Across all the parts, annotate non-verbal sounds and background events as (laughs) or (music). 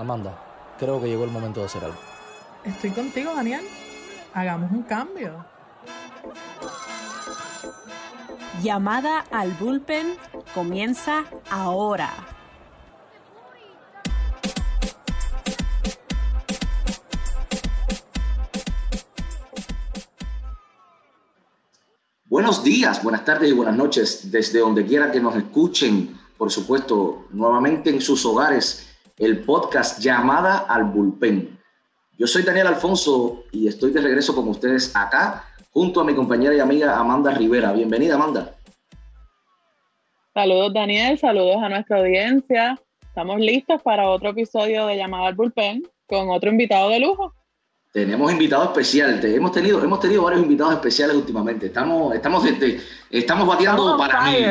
Amanda, creo que llegó el momento de hacer algo. Estoy contigo, Daniel. Hagamos un cambio. Llamada al bullpen comienza ahora. Buenos días, buenas tardes y buenas noches desde donde quiera que nos escuchen. Por supuesto, nuevamente en sus hogares, el podcast Llamada al Bullpen. Yo soy Daniel Alfonso y estoy de regreso con ustedes acá junto a mi compañera y amiga Amanda Rivera. Bienvenida, Amanda. Saludos, Daniel. Saludos a nuestra audiencia. Estamos listos para otro episodio de Llamada al Bullpen con otro invitado de lujo. Tenemos invitado especial. hemos, tenido, hemos tenido varios invitados especiales últimamente. Estamos, estamos, este, estamos bateando para mí.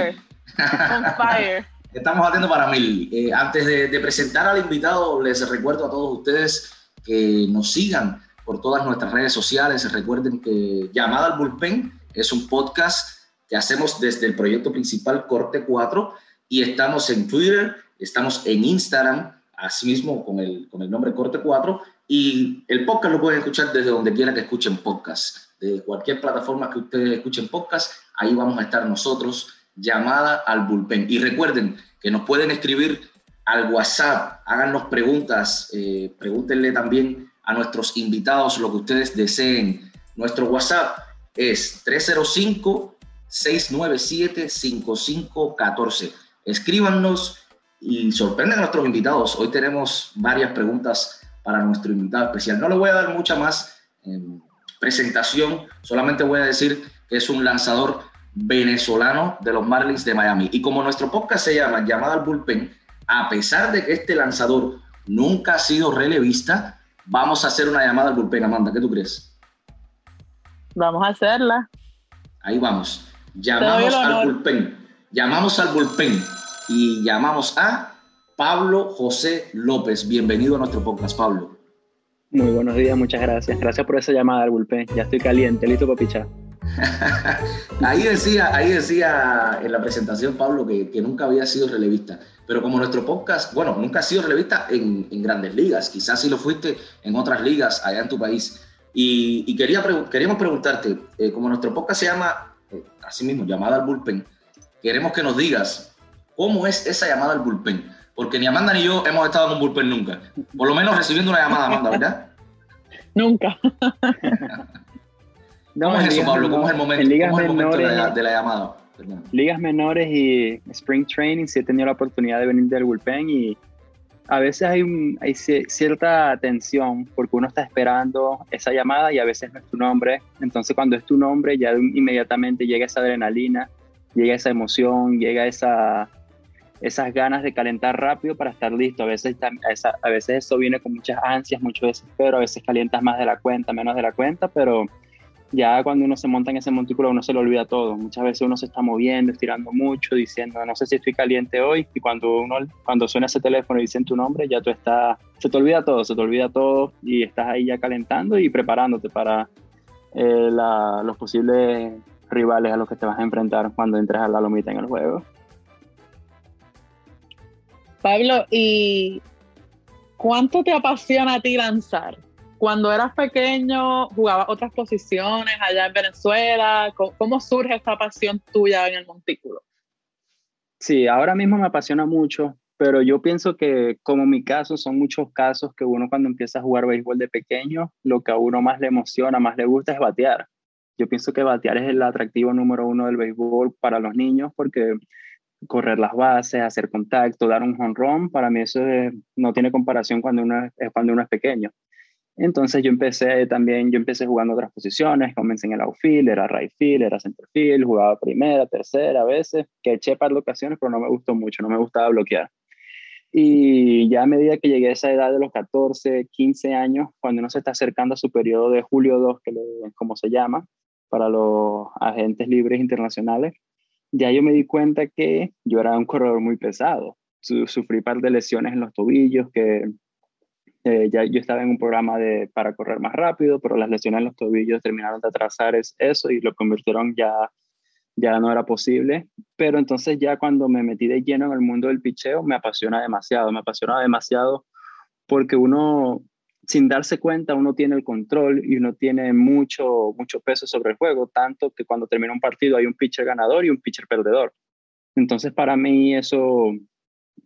(laughs) estamos bateando para mí. Eh, antes de, de, presentar al invitado, les recuerdo a todos ustedes que nos sigan por todas nuestras redes sociales. Recuerden que Llamada al Bullpen es un podcast que hacemos desde el proyecto principal Corte 4 y estamos en Twitter, estamos en Instagram, asimismo con el, con el nombre Corte 4 y el podcast lo pueden escuchar desde donde quiera que escuchen podcast. De cualquier plataforma que ustedes escuchen podcast, ahí vamos a estar nosotros, llamada al bullpen. Y recuerden que nos pueden escribir al WhatsApp, háganos preguntas, eh, pregúntenle también a nuestros invitados lo que ustedes deseen. Nuestro WhatsApp es 305-697-5514. Escríbanos y sorprenden a nuestros invitados. Hoy tenemos varias preguntas para nuestro invitado especial. No le voy a dar mucha más em, presentación, solamente voy a decir que es un lanzador venezolano de los Marlins de Miami. Y como nuestro podcast se llama Llamada al Bullpen, a pesar de que este lanzador nunca ha sido relevista, vamos a hacer una llamada al bullpen. Amanda, ¿qué tú crees? Vamos a hacerla. Ahí vamos. Llamamos al bullpen. Llamamos al bullpen y llamamos a Pablo José López. Bienvenido a nuestro podcast, Pablo. Muy buenos días, muchas gracias. Gracias por esa llamada al bullpen. Ya estoy caliente, listo para pichar. (laughs) ahí, decía, ahí decía en la presentación, Pablo, que, nunca había sido relevista. Pero como nuestro podcast, bueno, nunca ha sido relevista en, grandes ligas. Quizás sí lo fuiste en otras ligas allá en tu país. Y, quería queríamos preguntarte, eh, como nuestro podcast se llama, eh, así mismo, llamada al bullpen, queremos que nos digas cómo es esa llamada al bullpen porque ni Amanda ni yo hemos estado en un bullpen nunca. Por lo menos recibiendo una llamada, Amanda, ¿verdad? (laughs) Nunca. (laughs) ¿Cómo es eso, Pablo? ¿Cómo es el momento, de, la, llamada? Ligas menores y Spring Training sí he tenido la oportunidad de venir del bullpen y a veces hay, hay cierta tensión porque uno está esperando esa llamada y a veces no es tu nombre. Entonces cuando es tu nombre ya inmediatamente llega esa adrenalina, llega esa emoción, llega esa esas ganas de calentar rápido para estar listo. A veces, a veces eso viene con muchas ansias, mucho desespero, a veces calientas más de la cuenta, menos de la cuenta, pero ya cuando uno se monta en ese montículo uno se lo olvida todo. Muchas veces uno se está moviendo, estirando mucho, diciendo, no sé si estoy caliente hoy, y cuando uno cuando suena ese teléfono y dicen tu nombre, ya tú estás, se te olvida todo, se te olvida todo y estás ahí ya calentando y preparándote para eh, los posibles rivales a los que te vas a enfrentar cuando entres a la lomita en el juego. Pablo, ¿y cuánto te apasiona a ti lanzar? Cuando eras pequeño, jugabas otras posiciones allá en Venezuela. ¿Cómo, surge esta pasión tuya en el montículo? Sí, ahora mismo me apasiona mucho, pero yo pienso que como mi caso, son muchos casos que uno cuando empieza a jugar béisbol de pequeño, lo que a uno más le emociona, más le gusta es batear. Yo pienso que batear es el atractivo número uno del béisbol para los niños porque correr las bases, hacer contacto, dar un home run, para mí eso no tiene comparación cuando uno es, cuando uno es pequeño. Entonces yo empecé también, yo empecé jugando otras posiciones, comencé en el outfield, era right field, era center field, jugaba primera, tercera a veces, que eché para ocasiones, pero no me gustó mucho, no me gustaba bloquear. Y ya a medida que llegué a esa edad de los 14, 15 años, cuando uno se está acercando a su periodo de julio 2, que como se llama, para los agentes libres internacionales, ya yo me di cuenta que yo era un corredor muy pesado. Sufrí par de lesiones en los tobillos, que eh, ya yo estaba en un programa de, para correr más rápido, pero las lesiones en los tobillos terminaron de atrasar eso y lo convirtieron ya, ya no era posible. Pero entonces ya cuando me metí de lleno en el mundo del picheo, me apasiona demasiado, me apasiona demasiado porque uno, sin darse cuenta, uno tiene el control y uno tiene mucho, mucho peso sobre el juego, tanto que cuando termina un partido hay un pitcher ganador y un pitcher perdedor. Entonces, para mí eso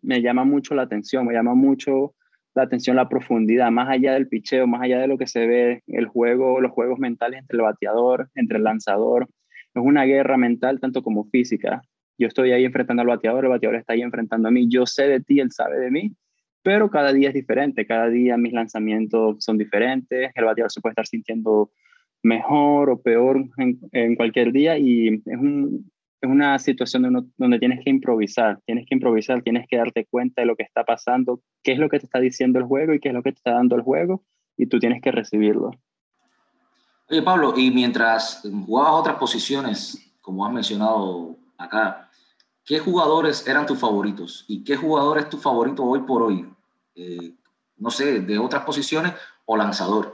me llama mucho la atención, me llama mucho la atención la profundidad, más allá del picheo, más allá de lo que se ve, el juego, los juegos mentales entre el bateador, entre el lanzador. Es una guerra mental tanto como física. Yo estoy ahí enfrentando al bateador, el bateador está ahí enfrentando a mí, yo sé de ti, él sabe de mí, pero cada día es diferente, cada día mis lanzamientos son diferentes, el bateador se puede estar sintiendo mejor o peor en, en cualquier día y es un, es una situación donde, tienes que improvisar, tienes que improvisar, tienes que darte cuenta de lo que está pasando, qué es lo que te está diciendo el juego y qué es lo que te está dando el juego, y tú tienes que recibirlo. Oye, Pablo, y mientras jugabas otras posiciones, como has mencionado acá, ¿qué jugadores eran tus favoritos? ¿Y qué jugador es tu favorito hoy por hoy? Eh, no sé, de otras posiciones o lanzador.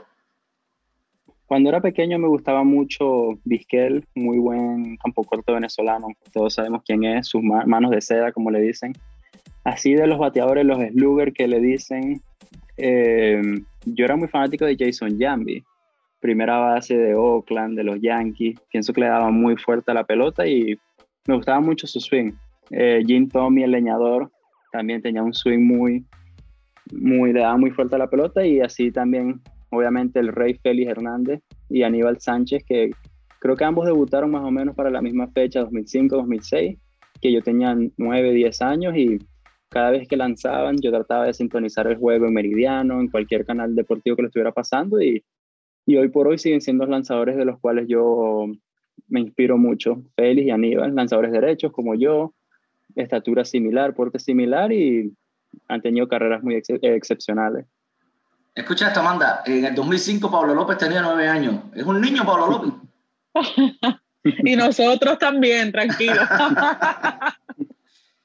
Cuando era pequeño me gustaba mucho Vizquel, muy buen campo corto venezolano. Todos sabemos quién es, sus manos de seda, como le dicen. Así de los bateadores, los slugger que le dicen. Eh, yo era muy fanático de Jason Jambi, primera base de Oakland, de los Yankees. Pienso que le daba muy fuerte a la pelota y me gustaba mucho su swing. Eh, Jim Tommy, el leñador, también tenía un swing muy, muy, le daba muy fuerte a la pelota y así también obviamente el Rey Félix Hernández y Aníbal Sánchez, que creo que ambos debutaron más o menos para la misma fecha, 2005-2006, que yo tenía 9, 10 años y cada vez que lanzaban yo trataba de sintonizar el juego en Meridiano, en cualquier canal deportivo que lo estuviera pasando y, y hoy por hoy siguen siendo los lanzadores de los cuales yo me inspiro mucho. Félix y Aníbal, lanzadores derechos como yo, estatura similar, porte similar y han tenido carreras muy excepcionales. Escucha esto, Amanda. En el 2005 Pablo López tenía nueve años. Es un niño Pablo López. (laughs) y nosotros también, tranquilo.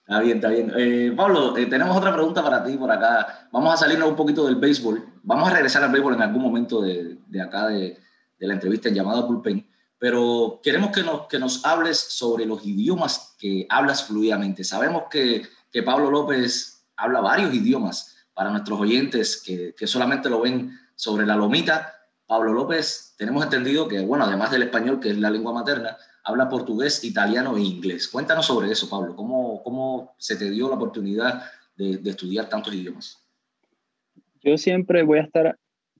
Está bien, está bien. Eh, Pablo, eh, tenemos otra pregunta para ti por acá. Vamos a salirnos un poquito del béisbol. Vamos a regresar al béisbol en algún momento de, de acá de, de, la entrevista en llamada Pulpen. Pero queremos que nos, que nos hables sobre los idiomas que hablas fluidamente. Sabemos que, que Pablo López habla varios idiomas para nuestros oyentes que, que, solamente lo ven sobre la lomita, Pablo López, tenemos entendido que, bueno, además del español, que es la lengua materna, habla portugués, italiano e inglés. Cuéntanos sobre eso, Pablo. ¿Cómo, cómo se te dio la oportunidad de, de estudiar tantos idiomas? Yo siempre voy a estar,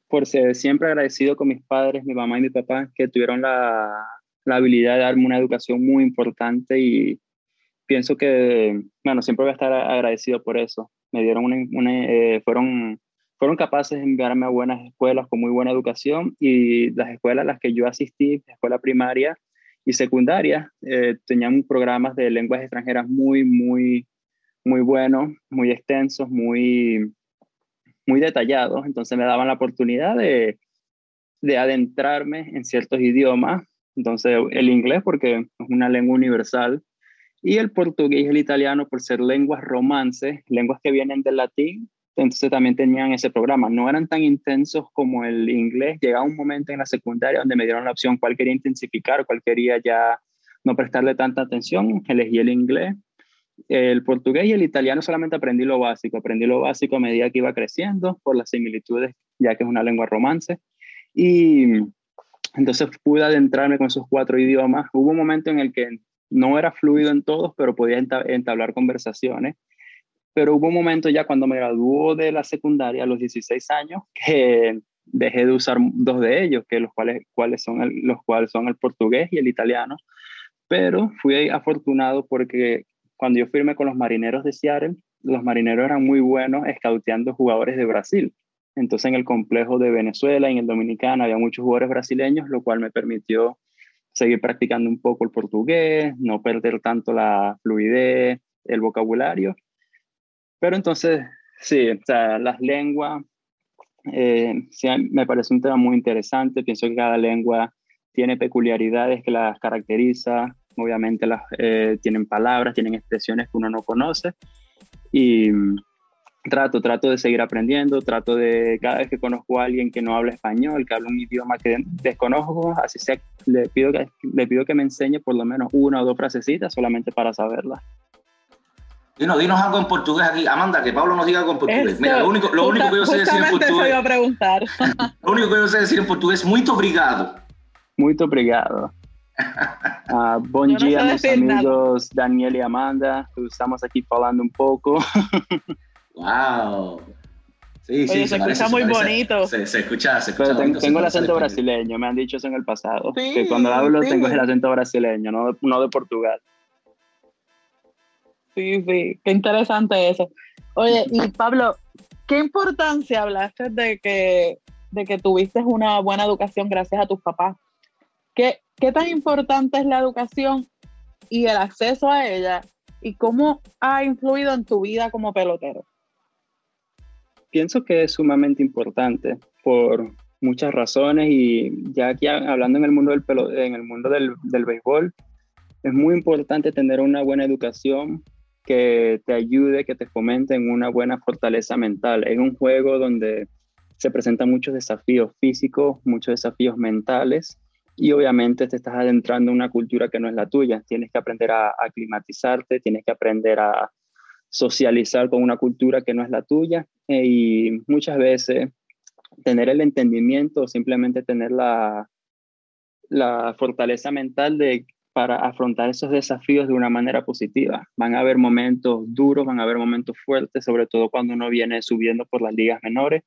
por ser siempre agradecido con mis padres, mi mamá y mi papá, que tuvieron la, la habilidad de darme una educación muy importante y pienso que, bueno, siempre voy a estar agradecido por eso me dieron una, eh, fueron, fueron capaces de enviarme a buenas escuelas con muy buena educación y las escuelas a las que yo asistí, escuela primaria y secundaria, eh, tenían programas de lenguas extranjeras muy, muy, muy buenos, muy extensos, muy, muy detallados. Entonces me daban la oportunidad de, de adentrarme en ciertos idiomas. Entonces el inglés porque es una lengua universal y el portugués y el italiano por ser lenguas romances, lenguas que vienen del latín, entonces también tenían ese programa. No eran tan intensos como el inglés. Llegaba un momento en la secundaria donde me dieron la opción cuál quería intensificar, cuál quería ya no prestarle tanta atención. Elegí el inglés. El portugués y el italiano solamente aprendí lo básico. Aprendí lo básico a medida que iba creciendo por las similitudes, ya que es una lengua romance. Y entonces pude adentrarme con esos cuatro idiomas. Hubo un momento en el que no era fluido en todos, pero podía entablar conversaciones. Pero hubo un momento ya cuando me graduó de la secundaria a los 16 años que dejé de usar dos de ellos, que los cuales, cuales son el, los cuales son el portugués y el italiano. Pero fui afortunado porque cuando yo firmé con los marineros de Seattle, los marineros eran muy buenos escauteando jugadores de Brasil. Entonces en el complejo de Venezuela y en el Dominicano había muchos jugadores brasileños, lo cual me permitió seguir practicando un poco el portugués, no perder tanto la fluidez, el vocabulario. Pero entonces, sí, o sea, las lenguas, eh, me parece un tema muy interesante. Pienso que cada lengua tiene peculiaridades que las caracteriza. Obviamente las, eh, tienen palabras, tienen expresiones que uno no conoce. Y trato, trato de seguir aprendiendo, trato de, cada vez que conozco a alguien que no habla español, que habla un idioma que desconozco, así sea, le pido que, le pido que me enseñe por lo menos una o dos frasecitas solamente para saberla. Dinos, dinos algo en portugués aquí. Amanda, que Pablo nos diga algo en portugués. Mira, lo único, (laughs) lo único que yo sé decir en portugués. Iba a preguntar. lo único que yo sé decir en portugués es muito obrigado. Muito obrigado. Uh, (laughs) bom no dia, meus amigos nada. Daniel e Amanda. Estamos aqui falando um pouco. (laughs) ¡Wow! Sí, Oye, sí, se, se, escucha parece, muy se bonito. Se, se escucha, se escucha Pero bonito, tengo el acento brasileño, me han dicho eso en el pasado. Sí, que cuando hablo sí. tengo el acento brasileño, no de, no de Portugal. Sí, sí, qué interesante eso. Oye, y (laughs) Pablo, ¿qué importancia hablaste de que, de que tuviste una buena educación gracias a tus papás? ¿Qué, ¿Qué tan importante es la educación y el acceso a ella? ¿Y cómo ha influido en tu vida como pelotero? Pienso que es sumamente importante por muchas razones y ya aquí hablando en el mundo del, pelo- en el mundo del, del béisbol, es muy importante tener una buena educación que te ayude, que te fomente en una buena fortaleza mental. En un juego donde se presentan muchos desafíos físicos, muchos desafíos mentales y obviamente te estás adentrando en una cultura que no es la tuya. Tienes que aprender a aclimatizarte, tienes que aprender a socializar con una cultura que no es la tuya eh, y muchas veces tener el entendimiento o simplemente tener la, la fortaleza mental de para afrontar esos desafíos de una manera positiva. Van a haber momentos duros, van a haber momentos fuertes, sobre todo cuando uno viene subiendo por las ligas menores,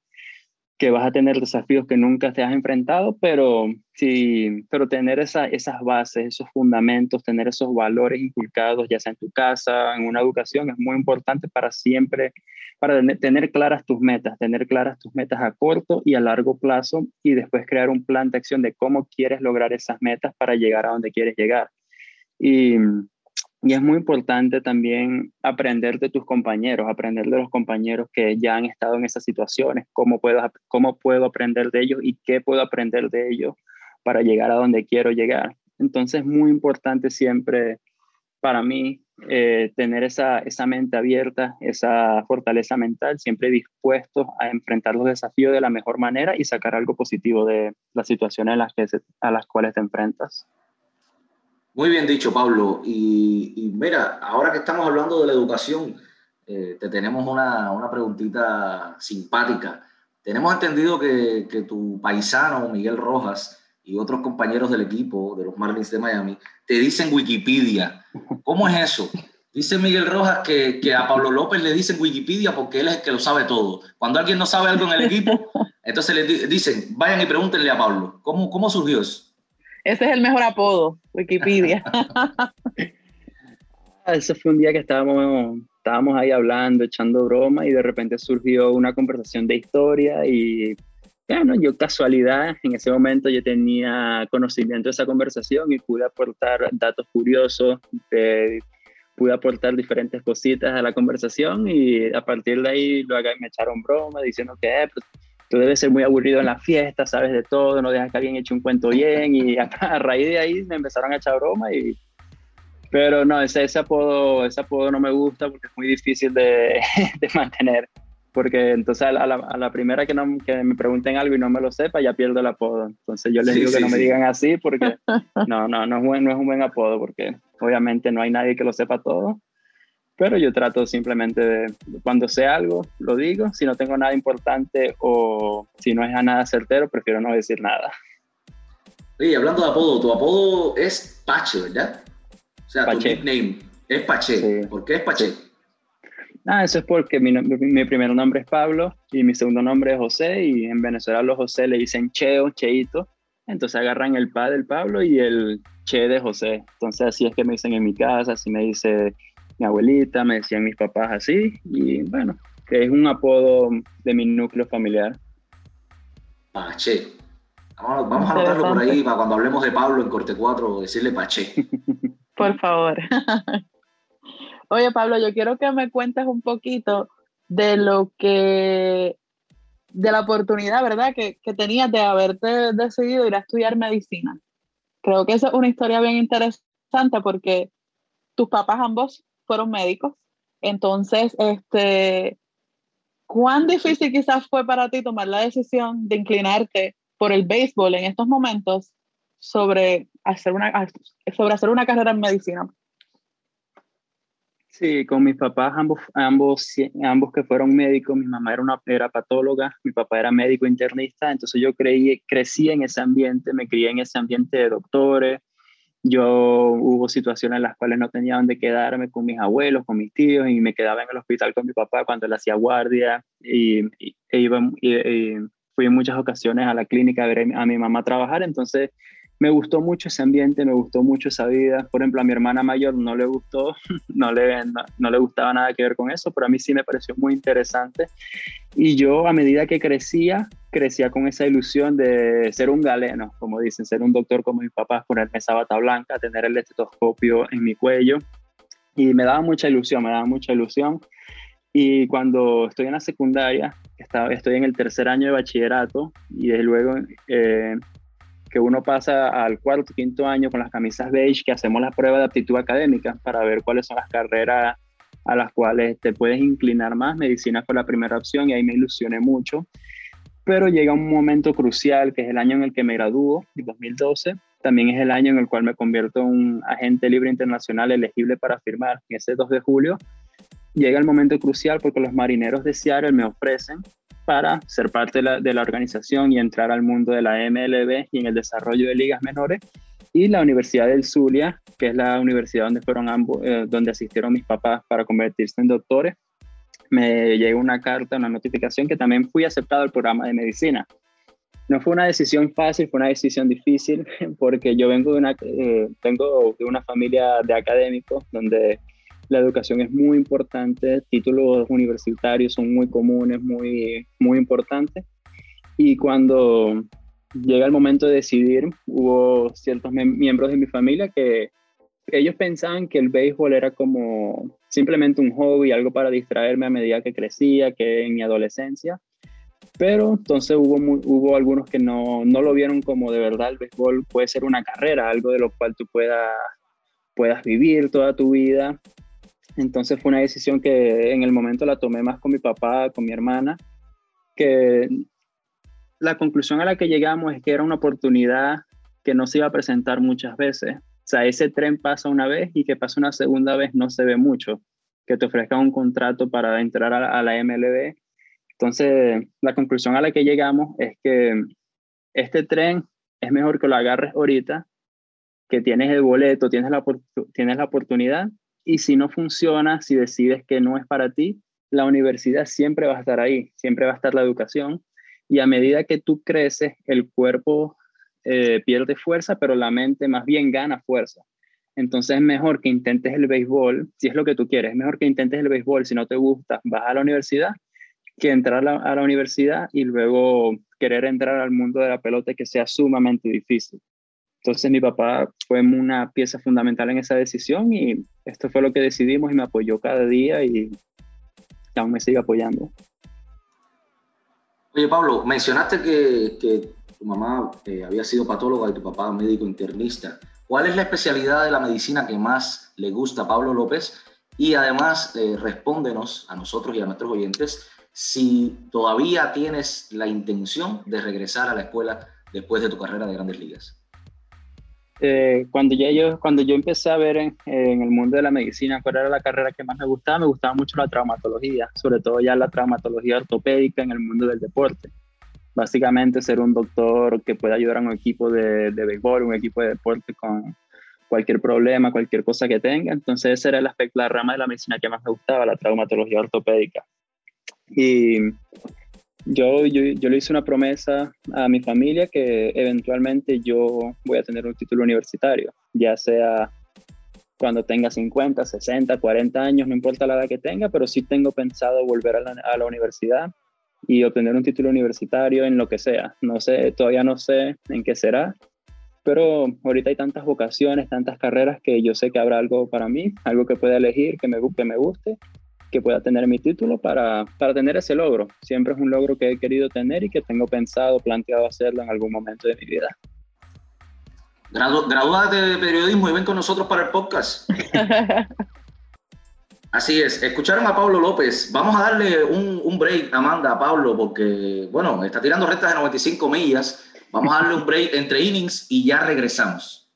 que vas a tener desafíos que nunca te has enfrentado, pero sí, pero tener esa, esas bases, esos fundamentos, tener esos valores inculcados, ya sea en tu casa, en una educación, es muy importante para siempre, para tener- tener claras tus metas, tener claras tus metas a corto y a largo plazo y después crear un plan de acción de cómo quieres lograr esas metas para llegar a donde quieres llegar. Y, y es muy importante también aprender de tus compañeros, aprender de los compañeros que ya han estado en esas situaciones, cómo puedo, cómo puedo aprender de ellos y qué puedo aprender de ellos para llegar a donde quiero llegar. Entonces es muy importante siempre para mí eh, tener esa, esa mente abierta, esa fortaleza mental, siempre dispuesto a enfrentar los desafíos de la mejor manera y sacar algo positivo de las situaciones las que a las cuales te enfrentas. Muy bien dicho, Pablo. Y, y mira, ahora que estamos hablando de la educación, eh, te tenemos una, una preguntita simpática. Tenemos entendido que, que tu paisano, Miguel Rojas, y otros compañeros del equipo de los Marlins de Miami, te dicen Wikipedia. ¿Cómo es eso? Dice Miguel Rojas que, que a Pablo López le dicen Wikipedia porque él es el que lo sabe todo. Cuando alguien no sabe algo en el equipo, (laughs) entonces le di- dicen, vayan y pregúntenle a Pablo. ¿Cómo, cómo surgió eso? Ese es el mejor apodo, Wikipedia. (laughs) (laughs) Ese fue un día que estábamos, estábamos ahí hablando, echando broma y de repente surgió una conversación de historia y bueno, yo casualidad, en ese momento yo tenía conocimiento de esa conversación y pude aportar datos curiosos, eh, pude aportar diferentes cositas a la conversación y a partir de ahí haga- me echaron broma diciendo que eh, tú debes ser muy aburrido en la fiesta, sabes de todo, no dejas que alguien eche un cuento bien y a, (laughs) a raíz de ahí me empezaron a echar broma y pero no, ese, ese, apodo, ese apodo no me gusta porque es muy difícil de, (laughs) de mantener. Porque entonces a la, a la primera que, no, que me pregunten algo y no me lo sepa, ya pierdo el apodo. Entonces yo les Sí, digo que sí, no me sí. digan así porque (laughs) no, no, no es, buen, no es un buen apodo porque obviamente no hay nadie que lo sepa todo. Pero yo trato simplemente de, cuando sé algo, lo digo. Si no tengo nada importante o si no es a nada certero, prefiero no decir nada. Oye, hablando de apodo, tu apodo es Pache, ¿verdad? O sea, Pache. tu nickname es Pache. Sí. ¿Por qué es Pache? Ah, eso es porque mi, mi, primer nombre es Pablo y mi segundo nombre es José y en Venezuela los José le dicen Cheo, Cheito. Entonces agarran el pa del Pablo y el Che de José. Entonces así es que me dicen en mi casa, así me dice mi abuelita, me decían mis papás así y bueno, que es un apodo de mi núcleo familiar. Pache. Vamos, vamos a anotarlo por ahí para cuando hablemos de Pablo en Corte 4, decirle Pache. (laughs) Por favor. (laughs) Oye, Pablo, yo quiero que me cuentes un poquito de lo que, de la oportunidad, ¿verdad? Que, que tenías de haberte decidido ir a estudiar medicina. Creo que esa es una historia bien interesante porque tus papás ambos fueron médicos. Entonces, este, ¿cuán difícil quizás fue para ti tomar la decisión de inclinarte por el béisbol en estos momentos sobre hacer una, sobre hacer una carrera en medicina? Sí, con mis papás, ambos, ambos, ambos que fueron médicos, mi mamá era, una, era patóloga, mi papá era médico internista, entonces yo creí, crecí en ese ambiente, me crié en ese ambiente de doctores, yo hubo situaciones en las cuales no tenía dónde quedarme con mis abuelos, con mis tíos, y me quedaba en el hospital con mi papá cuando él hacía guardia, y, e iba, y, fui en muchas ocasiones a la clínica a ver a mi mamá trabajar, entonces me gustó mucho ese ambiente, me gustó mucho esa vida. Por ejemplo, a mi hermana mayor no le gustó, (laughs) no le, no, le gustaba nada que ver con eso, pero a mí sí me pareció muy interesante. Y yo a medida que crecía, crecía con esa ilusión de ser un galeno, como dicen, ser un doctor como mis papás, ponerme esa bata blanca, tener el estetoscopio en mi cuello. Y me daba mucha ilusión, me daba mucha ilusión. Y cuando estoy en la secundaria, estaba, estoy en el tercer año de bachillerato y luego eh, que uno pasa al cuarto, quinto año con las camisas beige, que hacemos la prueba de aptitud académica para ver cuáles son las carreras a las cuales te puedes inclinar más. Medicina fue la primera opción y ahí me ilusioné mucho. Pero llega un momento crucial, que es el año en el que me gradúo, en 2012. También es el año en el cual me convierto en un agente libre internacional elegible para firmar. En ese 2 de julio llega el momento crucial porque los marineros de Seattle me ofrecen para ser parte de la, organización y entrar al mundo de la MLB y en el desarrollo de ligas menores. Y la Universidad del Zulia, que es la universidad donde fueron ambos, eh, donde asistieron mis papás para convertirse en doctores, me llegó una carta, una notificación que también fui aceptado al programa de medicina. No fue una decisión fácil, fue una decisión difícil, (laughs) porque yo vengo de una, eh, vengo de una familia de académicos donde la educación es muy importante, títulos universitarios son muy comunes, muy, muy importantes. Y cuando llega el momento de decidir, hubo ciertos miembros de mi familia que ellos pensaban que el béisbol era como simplemente un hobby, algo para distraerme a medida que crecía, que en mi adolescencia. Pero entonces hubo, hubo algunos que no, no lo vieron como de verdad el béisbol puede ser una carrera, algo de lo cual tú puedas, puedas vivir toda tu vida entonces fue una decisión que en el momento la tomé más con mi papá, con mi hermana, que la conclusión a la que llegamos es que era una oportunidad que no se iba a presentar muchas veces. O sea, ese tren pasa una vez y que pasa una segunda vez no se ve mucho. Que te ofrezcan un contrato para entrar a la, MLB. Entonces, la conclusión a la que llegamos es que este tren es mejor que lo agarres ahorita, que tienes el boleto, tienes la, tienes la oportunidad y si no funciona, si decides que no es para ti, la universidad siempre va a estar ahí, siempre va a estar la educación. Y a medida que tú creces, el cuerpo eh, pierde fuerza, pero la mente más bien gana fuerza. Entonces es mejor que intentes el béisbol, si es lo que tú quieres, es mejor que intentes el béisbol, si no te gusta, vas a la universidad, que entrar a la universidad y luego querer entrar al mundo de la pelota que sea sumamente difícil. Entonces mi papá fue una pieza fundamental en esa decisión y esto fue lo que decidimos y me apoyó cada día y aún me sigue apoyando. Oye Pablo, mencionaste que, tu mamá eh, había sido patóloga y tu papá médico internista. ¿Cuál es la especialidad de la medicina que más le gusta a Pablo López? Y además, eh, respóndenos a nosotros y a nuestros oyentes si todavía tienes la intención de regresar a la escuela después de tu carrera de grandes ligas. Eh, cuando, ya yo, cuando yo empecé a ver en, el mundo de la medicina cuál era la carrera que más me gustaba, me gustaba mucho la traumatología, sobre todo ya la traumatología ortopédica en el mundo del deporte. Básicamente ser un doctor que pueda ayudar a un equipo de, de béisbol, un equipo de deporte con cualquier problema, cualquier cosa que tenga. Entonces ese era el aspecto, la rama de la medicina que más me gustaba, la traumatología ortopédica. Y yo, yo, yo, le hice una promesa a mi familia que eventualmente yo voy a tener un título universitario, ya sea cuando tenga 50, 60, 40 años, no importa la edad que tenga, pero sí tengo pensado volver a la, universidad y obtener un título universitario en lo que sea. No sé, todavía no sé en qué será, pero ahorita hay tantas vocaciones, tantas carreras que yo sé que habrá algo para mí, algo que pueda elegir, que me, que me guste que pueda tener mi título para, para tener ese logro. Siempre es un logro que he querido tener y que tengo pensado, planteado hacerlo en algún momento de mi vida. Gradu de periodismo y ven con nosotros para el podcast. (laughs) Así es, escucharon a Pablo López. Vamos a darle un, un, break, Amanda, a Pablo, porque, bueno, está tirando rectas de 95 millas. Vamos a darle un break entre innings y ya regresamos.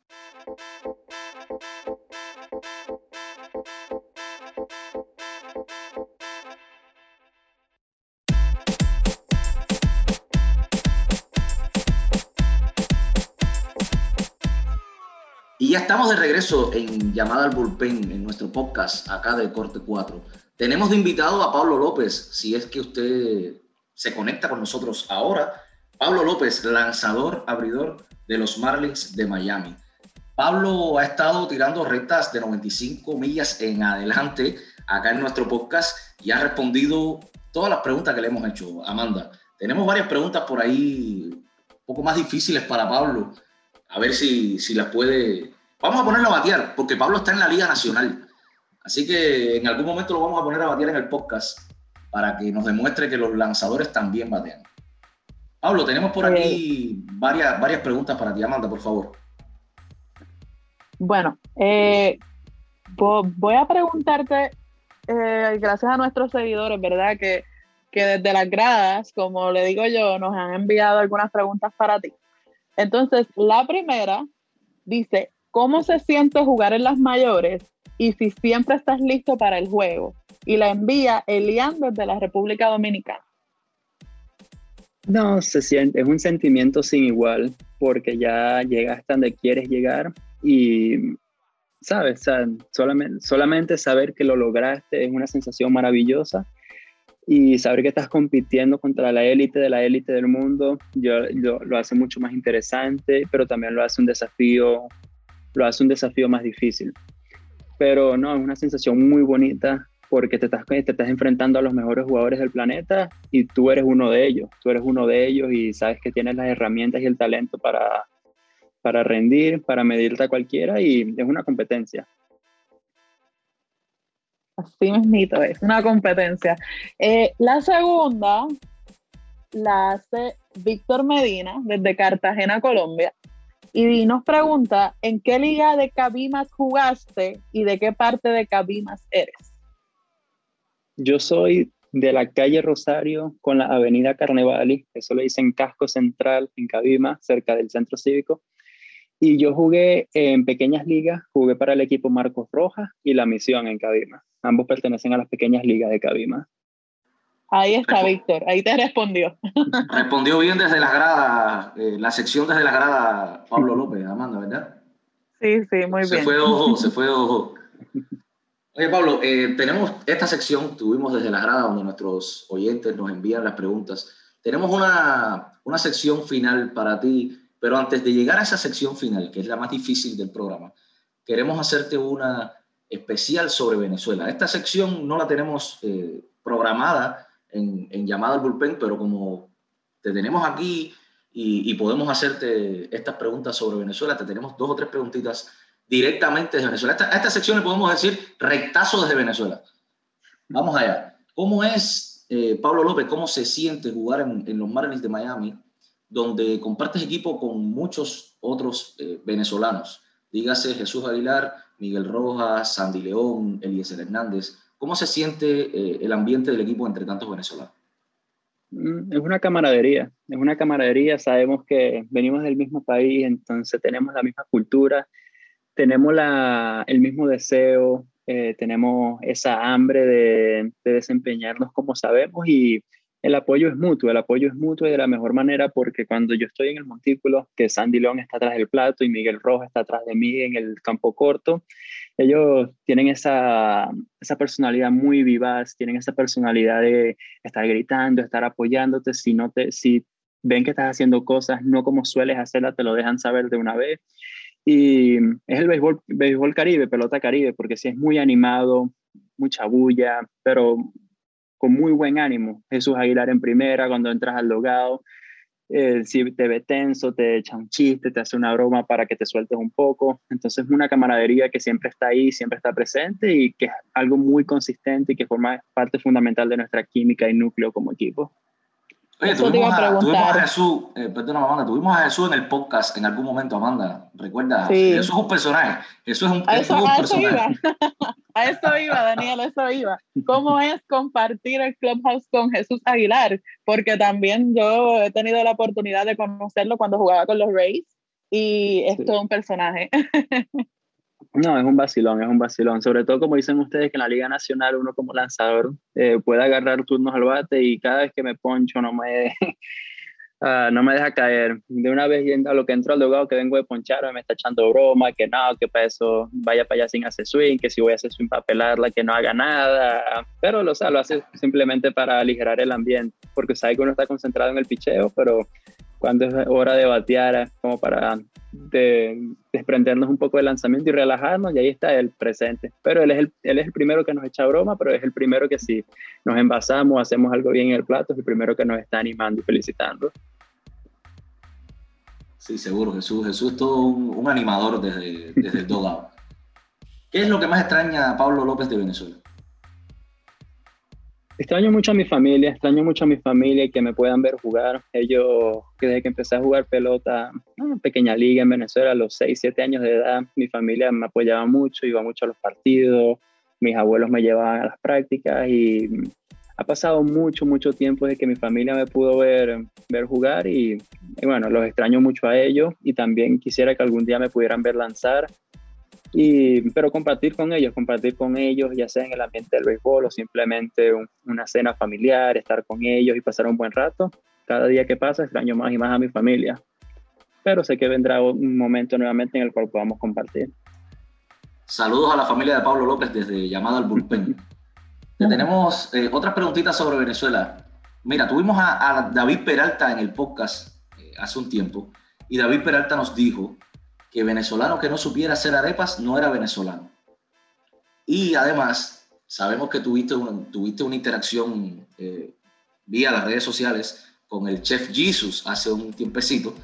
Ya estamos de regreso en Llamada al Bullpen, en nuestro podcast acá de Corte 4. Tenemos de invitado a Pablo López, si es que usted se conecta con nosotros ahora. Pablo López, lanzador, abridor de los Marlins de Miami. Pablo ha estado tirando rectas de 95 millas en adelante acá en nuestro podcast y ha respondido todas las preguntas que le hemos hecho. Amanda, tenemos varias preguntas por ahí un poco más difíciles para Pablo. A ver si, si las puede... Vamos a ponerlo a batear, porque Pablo está en la Liga Nacional. Así que en algún momento lo vamos a poner a batear en el podcast para que nos demuestre que los lanzadores también batean. Pablo, tenemos por aquí varias, varias preguntas para ti, Amanda, por favor. Bueno, eh, voy a preguntarte, eh, gracias a nuestros seguidores, ¿verdad? Que, que desde las gradas, como le digo yo, nos han enviado algunas preguntas para ti. Entonces, la primera dice, ¿cómo se siente jugar en las mayores y si siempre estás listo para el juego? Y la envía Elian desde la República Dominicana. No, se siente, es un sentimiento sin igual, porque ya llegas donde quieres llegar y, ¿sabes? solamente, solamente saber que lo lograste es una sensación maravillosa y saber que estás compitiendo contra la élite de la élite del mundo yo, lo hace mucho más interesante, pero también lo hace un desafío, lo hace un desafío más difícil. Pero no, es una sensación muy bonita porque te estás, te estás enfrentando a los mejores jugadores del planeta y tú eres uno de ellos, tú eres uno de ellos y sabes que tienes las herramientas y el talento para, para rendir, para medirte a cualquiera y es una competencia. Así mismito, es una competencia. Eh, la segunda la hace Víctor Medina desde Cartagena, Colombia. Y nos pregunta, ¿en qué liga de Cabimas jugaste y de qué parte de Cabimas eres? Yo soy de la calle Rosario con la avenida Carnevali, eso le dicen Casco Central en Cabima, cerca del centro cívico. Y yo jugué en pequeñas ligas, jugué para el equipo Marcos Rojas y la Misión en Cabima. Ambos pertenecen a las pequeñas ligas de Cabima. Ahí está, Víctor, ahí te respondió. (laughs) Respondió bien desde las gradas, eh, la sección desde las gradas, Pablo López, Amanda, ¿verdad? Sí, sí, muy bien. Se fue ojo, se fue (laughs) ojo. Oye, Pablo, eh, tenemos esta sección, tuvimos desde la grada donde nuestros oyentes nos envían las preguntas. Tenemos una, una sección final para ti, pero antes de llegar a esa sección final, que es la más difícil del programa, queremos hacerte una especial sobre Venezuela. Esta sección no la tenemos eh, programada en, en, llamada al bullpen, pero como te tenemos aquí y, y, podemos hacerte estas preguntas sobre Venezuela, te tenemos dos o tres preguntitas directamente desde Venezuela. a esta sección le podemos decir rectazo desde Venezuela. Vamos allá. ¿Cómo es, eh, Pablo López, cómo se siente jugar en, los Marlins de Miami, donde compartes equipo con muchos otros eh, venezolanos? Dígase Jesús Aguilar, Miguel Rojas, Sandy León, Eliezer Hernández. ¿Cómo se siente eh, el ambiente del equipo entre tantos venezolanos? Mm, es una camaradería, es una camaradería, sabemos que venimos del mismo país, entonces tenemos la misma cultura, tenemos la, el mismo deseo, eh, tenemos esa hambre de, desempeñarnos como sabemos y el apoyo es mutuo, el apoyo es mutuo y de la mejor manera porque cuando yo estoy en el montículo, que Sandy León está atrás del plato y Miguel Rojas está atrás de mí en el campo corto, ellos tienen esa, esa personalidad muy vivaz, tienen esa personalidad de estar gritando, estar apoyándote, si, no te, si ven que estás haciendo cosas no como sueles hacerlas, te lo dejan saber de una vez. Y es el béisbol, béisbol caribe, pelota caribe, porque sí es muy animado, mucha bulla, pero con muy buen ánimo. Jesús Aguilar en primera, cuando entras al logado, eh, si te ve tenso, te echa un chiste, te hace una broma para que te sueltes un poco. Entonces es una camaradería que siempre está ahí, siempre está presente y que es algo muy consistente y que forma parte fundamental de nuestra química y núcleo como equipo. Oye, tuvimos a, tuvimos a, Jesús, eh, perdón, Amanda, tuvimos a Jesús en el podcast en algún momento, Amanda. Recuerda, eso es un personaje. Eso es un, a eso, a Eso iba. (laughs) a eso iba, Daniel, a eso iba. ¿Cómo es compartir el Clubhouse con Jesús Aguilar? Porque también yo he tenido la oportunidad de conocerlo cuando jugaba con los Rays y es todo un personaje. (laughs) No, es un vacilón, es un vacilón. Sobre todo, como dicen ustedes, que en la Liga Nacional uno como lanzador eh, puede agarrar turnos al bate y cada vez que me poncho no me... (laughs) Ah, no me deja caer. De una vez yendo a lo que entró al dogado, que vengo de ponchar, me está echando broma, que no, que para eso vaya para allá sin hacer swing, que si voy a hacer swing para pelarla, que no haga nada. Pero lo, o lo hace simplemente para aligerar el ambiente, porque sabe que uno está concentrado en el picheo, pero cuando es hora de batear, como para desprendernos un poco del lanzamiento y relajarnos, y ahí está el presente. Pero él es el, él es el primero que nos echa broma, pero es el primero que si nos envasamos, hacemos algo bien en el plato, es el primero que nos está animando y felicitando. Sí, seguro, Jesús. Jesús es todo un, animador desde, desde el dogado. (laughs) ¿Qué es lo que más extraña a Pablo López de Venezuela? Extraño mucho a mi familia, extraño mucho a mi familia y que me puedan ver jugar. Ellos, desde que empecé a jugar pelota, una pequeña liga en Venezuela, a los 6, 7 años de edad, mi familia me apoyaba mucho, iba mucho a los partidos, mis abuelos me llevaban a las prácticas y ha pasado mucho, mucho tiempo desde que mi familia me pudo ver, ver jugar y, bueno, los extraño mucho a ellos y también quisiera que algún día me pudieran ver lanzar. Y, pero compartir con ellos, compartir con ellos, ya sea en el ambiente del béisbol o simplemente una cena familiar, estar con ellos y pasar un buen rato. Cada día que pasa extraño más y más a mi familia. Pero sé que vendrá un momento nuevamente en el cual podamos compartir. Saludos a la familia de Pablo López desde Llamada al Bullpen. (laughs) tenemos eh, otras preguntitas sobre Venezuela. Mira, tuvimos a, David Peralta en el podcast eh, hace un tiempo y David Peralta nos dijo que venezolano que no supiera hacer arepas no era venezolano. Y además, sabemos que tuviste, tuviste una interacción eh, vía las redes sociales con el chef Jesus hace un tiempecito,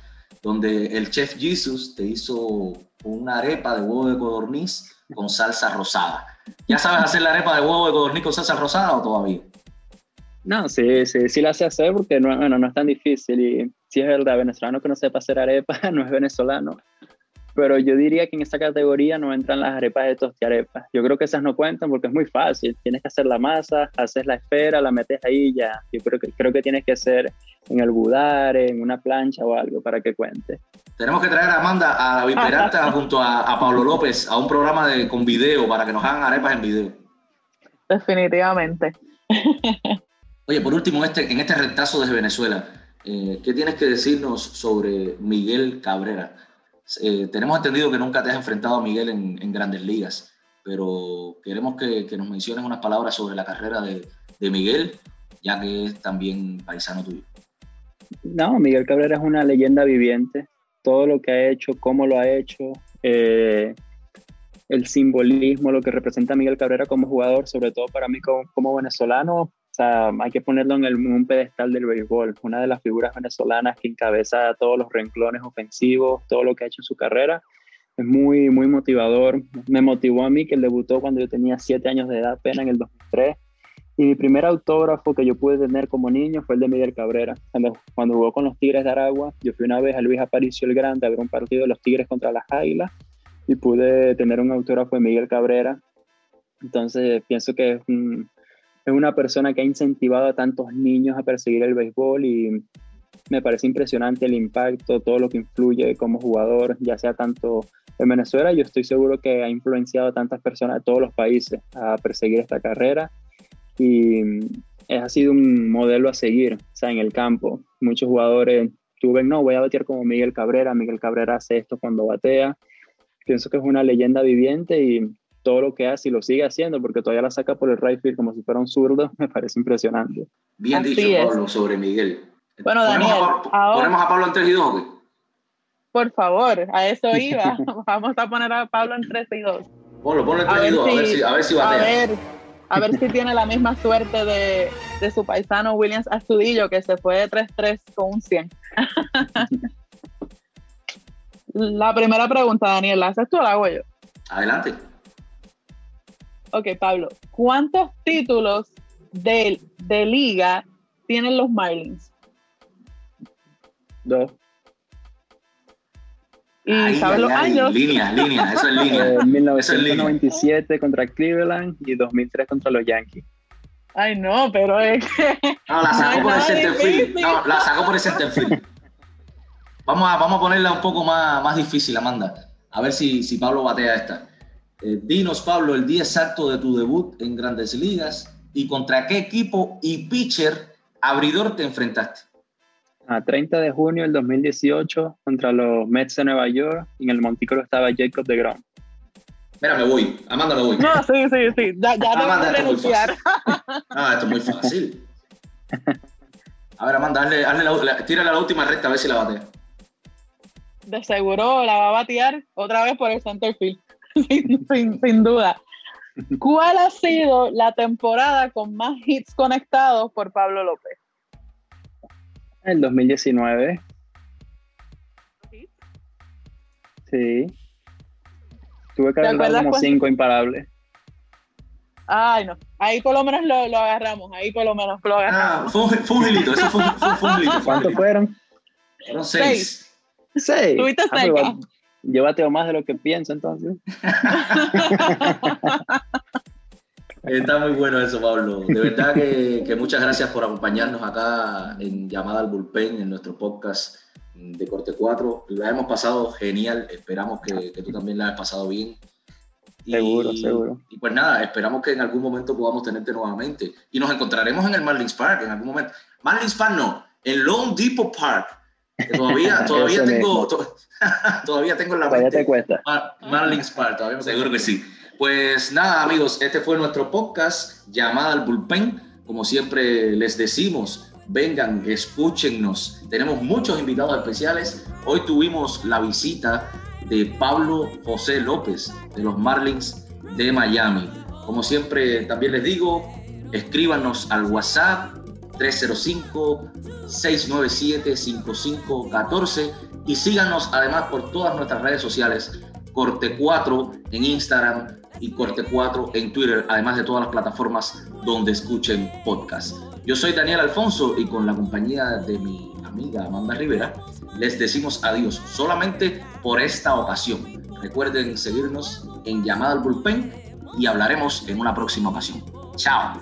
donde el chef Jesus te hizo una arepa de huevo de codorniz con salsa rosada. ¿Ya sabes hacer la arepa de huevo de codorniz con salsa rosada o todavía? No, sí, sí, sí la sé hacer porque no, bueno, no es tan difícil y si es verdad, venezolano que no sepa hacer arepa (laughs) no es venezolano. Pero yo diría que en esa categoría no entran las arepas de tostiarepas. Yo creo que esas no cuentan porque es muy fácil. Tienes que hacer la masa, haces la esfera, la metes ahí y ya. Yo creo que, creo que tienes que hacer en el budare, en una plancha o algo para que cuente. Tenemos que traer a Amanda, a David Peralta (laughs) junto a, Pablo López a un programa de, con video para que nos hagan arepas en video. Definitivamente. Oye, por último, este, en este retazo desde Venezuela, eh, ¿qué tienes que decirnos sobre Miguel Cabrera? Eh, tenemos entendido que nunca te has enfrentado a Miguel en, grandes ligas, pero queremos que, nos menciones unas palabras sobre la carrera de, Miguel, ya que es también paisano tuyo. No, Miguel Cabrera es una leyenda viviente todo lo que ha hecho, cómo lo ha hecho, eh, el simbolismo, lo que representa Miguel Cabrera como jugador, sobre todo para mí como, venezolano, sea, hay que ponerlo en, el, un pedestal del béisbol, una de las figuras venezolanas que encabeza todos los renglones ofensivos, todo lo que ha hecho en su carrera. Es muy, muy motivador. Me motivó a mí que él debutó cuando yo tenía siete años de edad, apenas en el 2003 y mi primer autógrafo que yo pude tener como niño fue el de Miguel Cabrera. Cuando, cuando jugó con los Tigres de Aragua, yo fui una vez a Luis Aparicio el Grande a ver un partido de los Tigres contra las Águilas y pude tener un autógrafo de Miguel Cabrera. Entonces pienso que es, es una persona que ha incentivado a tantos niños a perseguir el béisbol y me parece impresionante el impacto, todo lo que influye como jugador, ya sea tanto en Venezuela, yo estoy seguro que ha influenciado a tantas personas de todos los países a perseguir esta carrera y ha sido un modelo a seguir, o sea, en el campo. Muchos jugadores tuven, no, voy a batear como Miguel Cabrera, Miguel Cabrera hace esto cuando batea. Pienso que es una leyenda viviente y todo lo que hace y lo sigue haciendo, porque todavía la saca por el right field como si fuera un zurdo, (laughs) me parece impresionante. Bien dicho, Pablo, sobre Miguel. Bueno, Daniel, ¿ponemos a, Pablo en 3 y 2 Por favor, a eso (laughs) iba. Vamos a poner a Pablo en 3 y 2. Ponlo, ponlo en 3 y 2, a ver si, a ver si batea. A ver, a ver si tiene la misma suerte de, su paisano Williams Astudillo, que se fue de 3-3 con un 100. (laughs) la primera pregunta, Daniel, ¿la haces tú o la hago yo? Adelante. Ok, Pablo, ¿cuántos títulos de, de liga tienen los Marlins? Dos. ¿Y sabes los años? Línea, línea, eso es línea. (laughs) 1997 contra Cleveland y 2003 contra los Yankees. Ay, no, pero es que. No, la (laughs) sacó por el center No, la sacó por el center Vamos a, vamos a ponerla un poco más, más difícil, Amanda. A ver si, si Pablo batea esta. Eh, dinos, Pablo, el día exacto de tu debut en Grandes Ligas y contra qué equipo y pitcher abridor te enfrentaste. A 30 de junio del 2018 contra los Mets de Nueva York. Y en el montículo estaba Jacob de Grom. Mira, me voy. Amanda, me voy. No, sí, sí, sí. Ya, ya Amanda, debo esto es muy renunciar. Ah, esto es muy fácil. A ver, Amanda, hazle, hazle la, la- tírale la última recta a ver si la batea. De seguro la va a batear otra vez por el center field. Sin, (laughs) sin- sin duda. ¿Cuál ha sido la temporada con más hits conectados por Pablo López? El 2019. Sí. Tuve que ¿Te haber dado acuerdas como cuál? cinco imparables. Ay, no. Ahí por lo menos lo, lo agarramos. Ahí por lo menos lo Ah, agarramos. fue, un- fue un hilito, eso fue, un- fue, fue un hilito. ¿Cuántos fueron? Fueron seis. Seis. Tuviste Ah, cerca. Bateo más de lo que pienso entonces. (laughs) Está muy bueno eso, Pablo. De verdad que, que muchas gracias por acompañarnos acá en Llamada al Bullpen, en nuestro podcast de Corte 4. La hemos pasado genial, esperamos que, que tú también la hayas pasado bien. Y- Seguro, seguro. Y pues nada, esperamos que en algún momento podamos tenerte nuevamente. Y nos encontraremos en el Marlins Park en algún momento. Marlins Park no, en Lone Depot Park. Que todavía, (laughs) todavía tengo, to- (laughs) todavía tengo en la Todavía mente te cuesta. Mar- Marlins Park, todavía me Seguro que sí. Pues nada, amigos, este fue nuestro podcast llamada al bullpen. Como siempre les decimos, vengan, escúchennos. Tenemos muchos invitados especiales. Hoy tuvimos la visita de Pablo José López de los Marlins de Miami. Como siempre, también les digo, escríbanos al WhatsApp 305-697-5514 y síganos además por todas nuestras redes sociales, Corte 4 en Instagram y Corte 4 en Twitter, además de todas las plataformas donde escuchen podcast. Yo soy Daniel Alfonso y con la compañía de mi amiga Amanda Rivera, les decimos adiós solamente por esta ocasión. Recuerden seguirnos en Llamada al Bullpen y hablaremos en una próxima ocasión. Chao.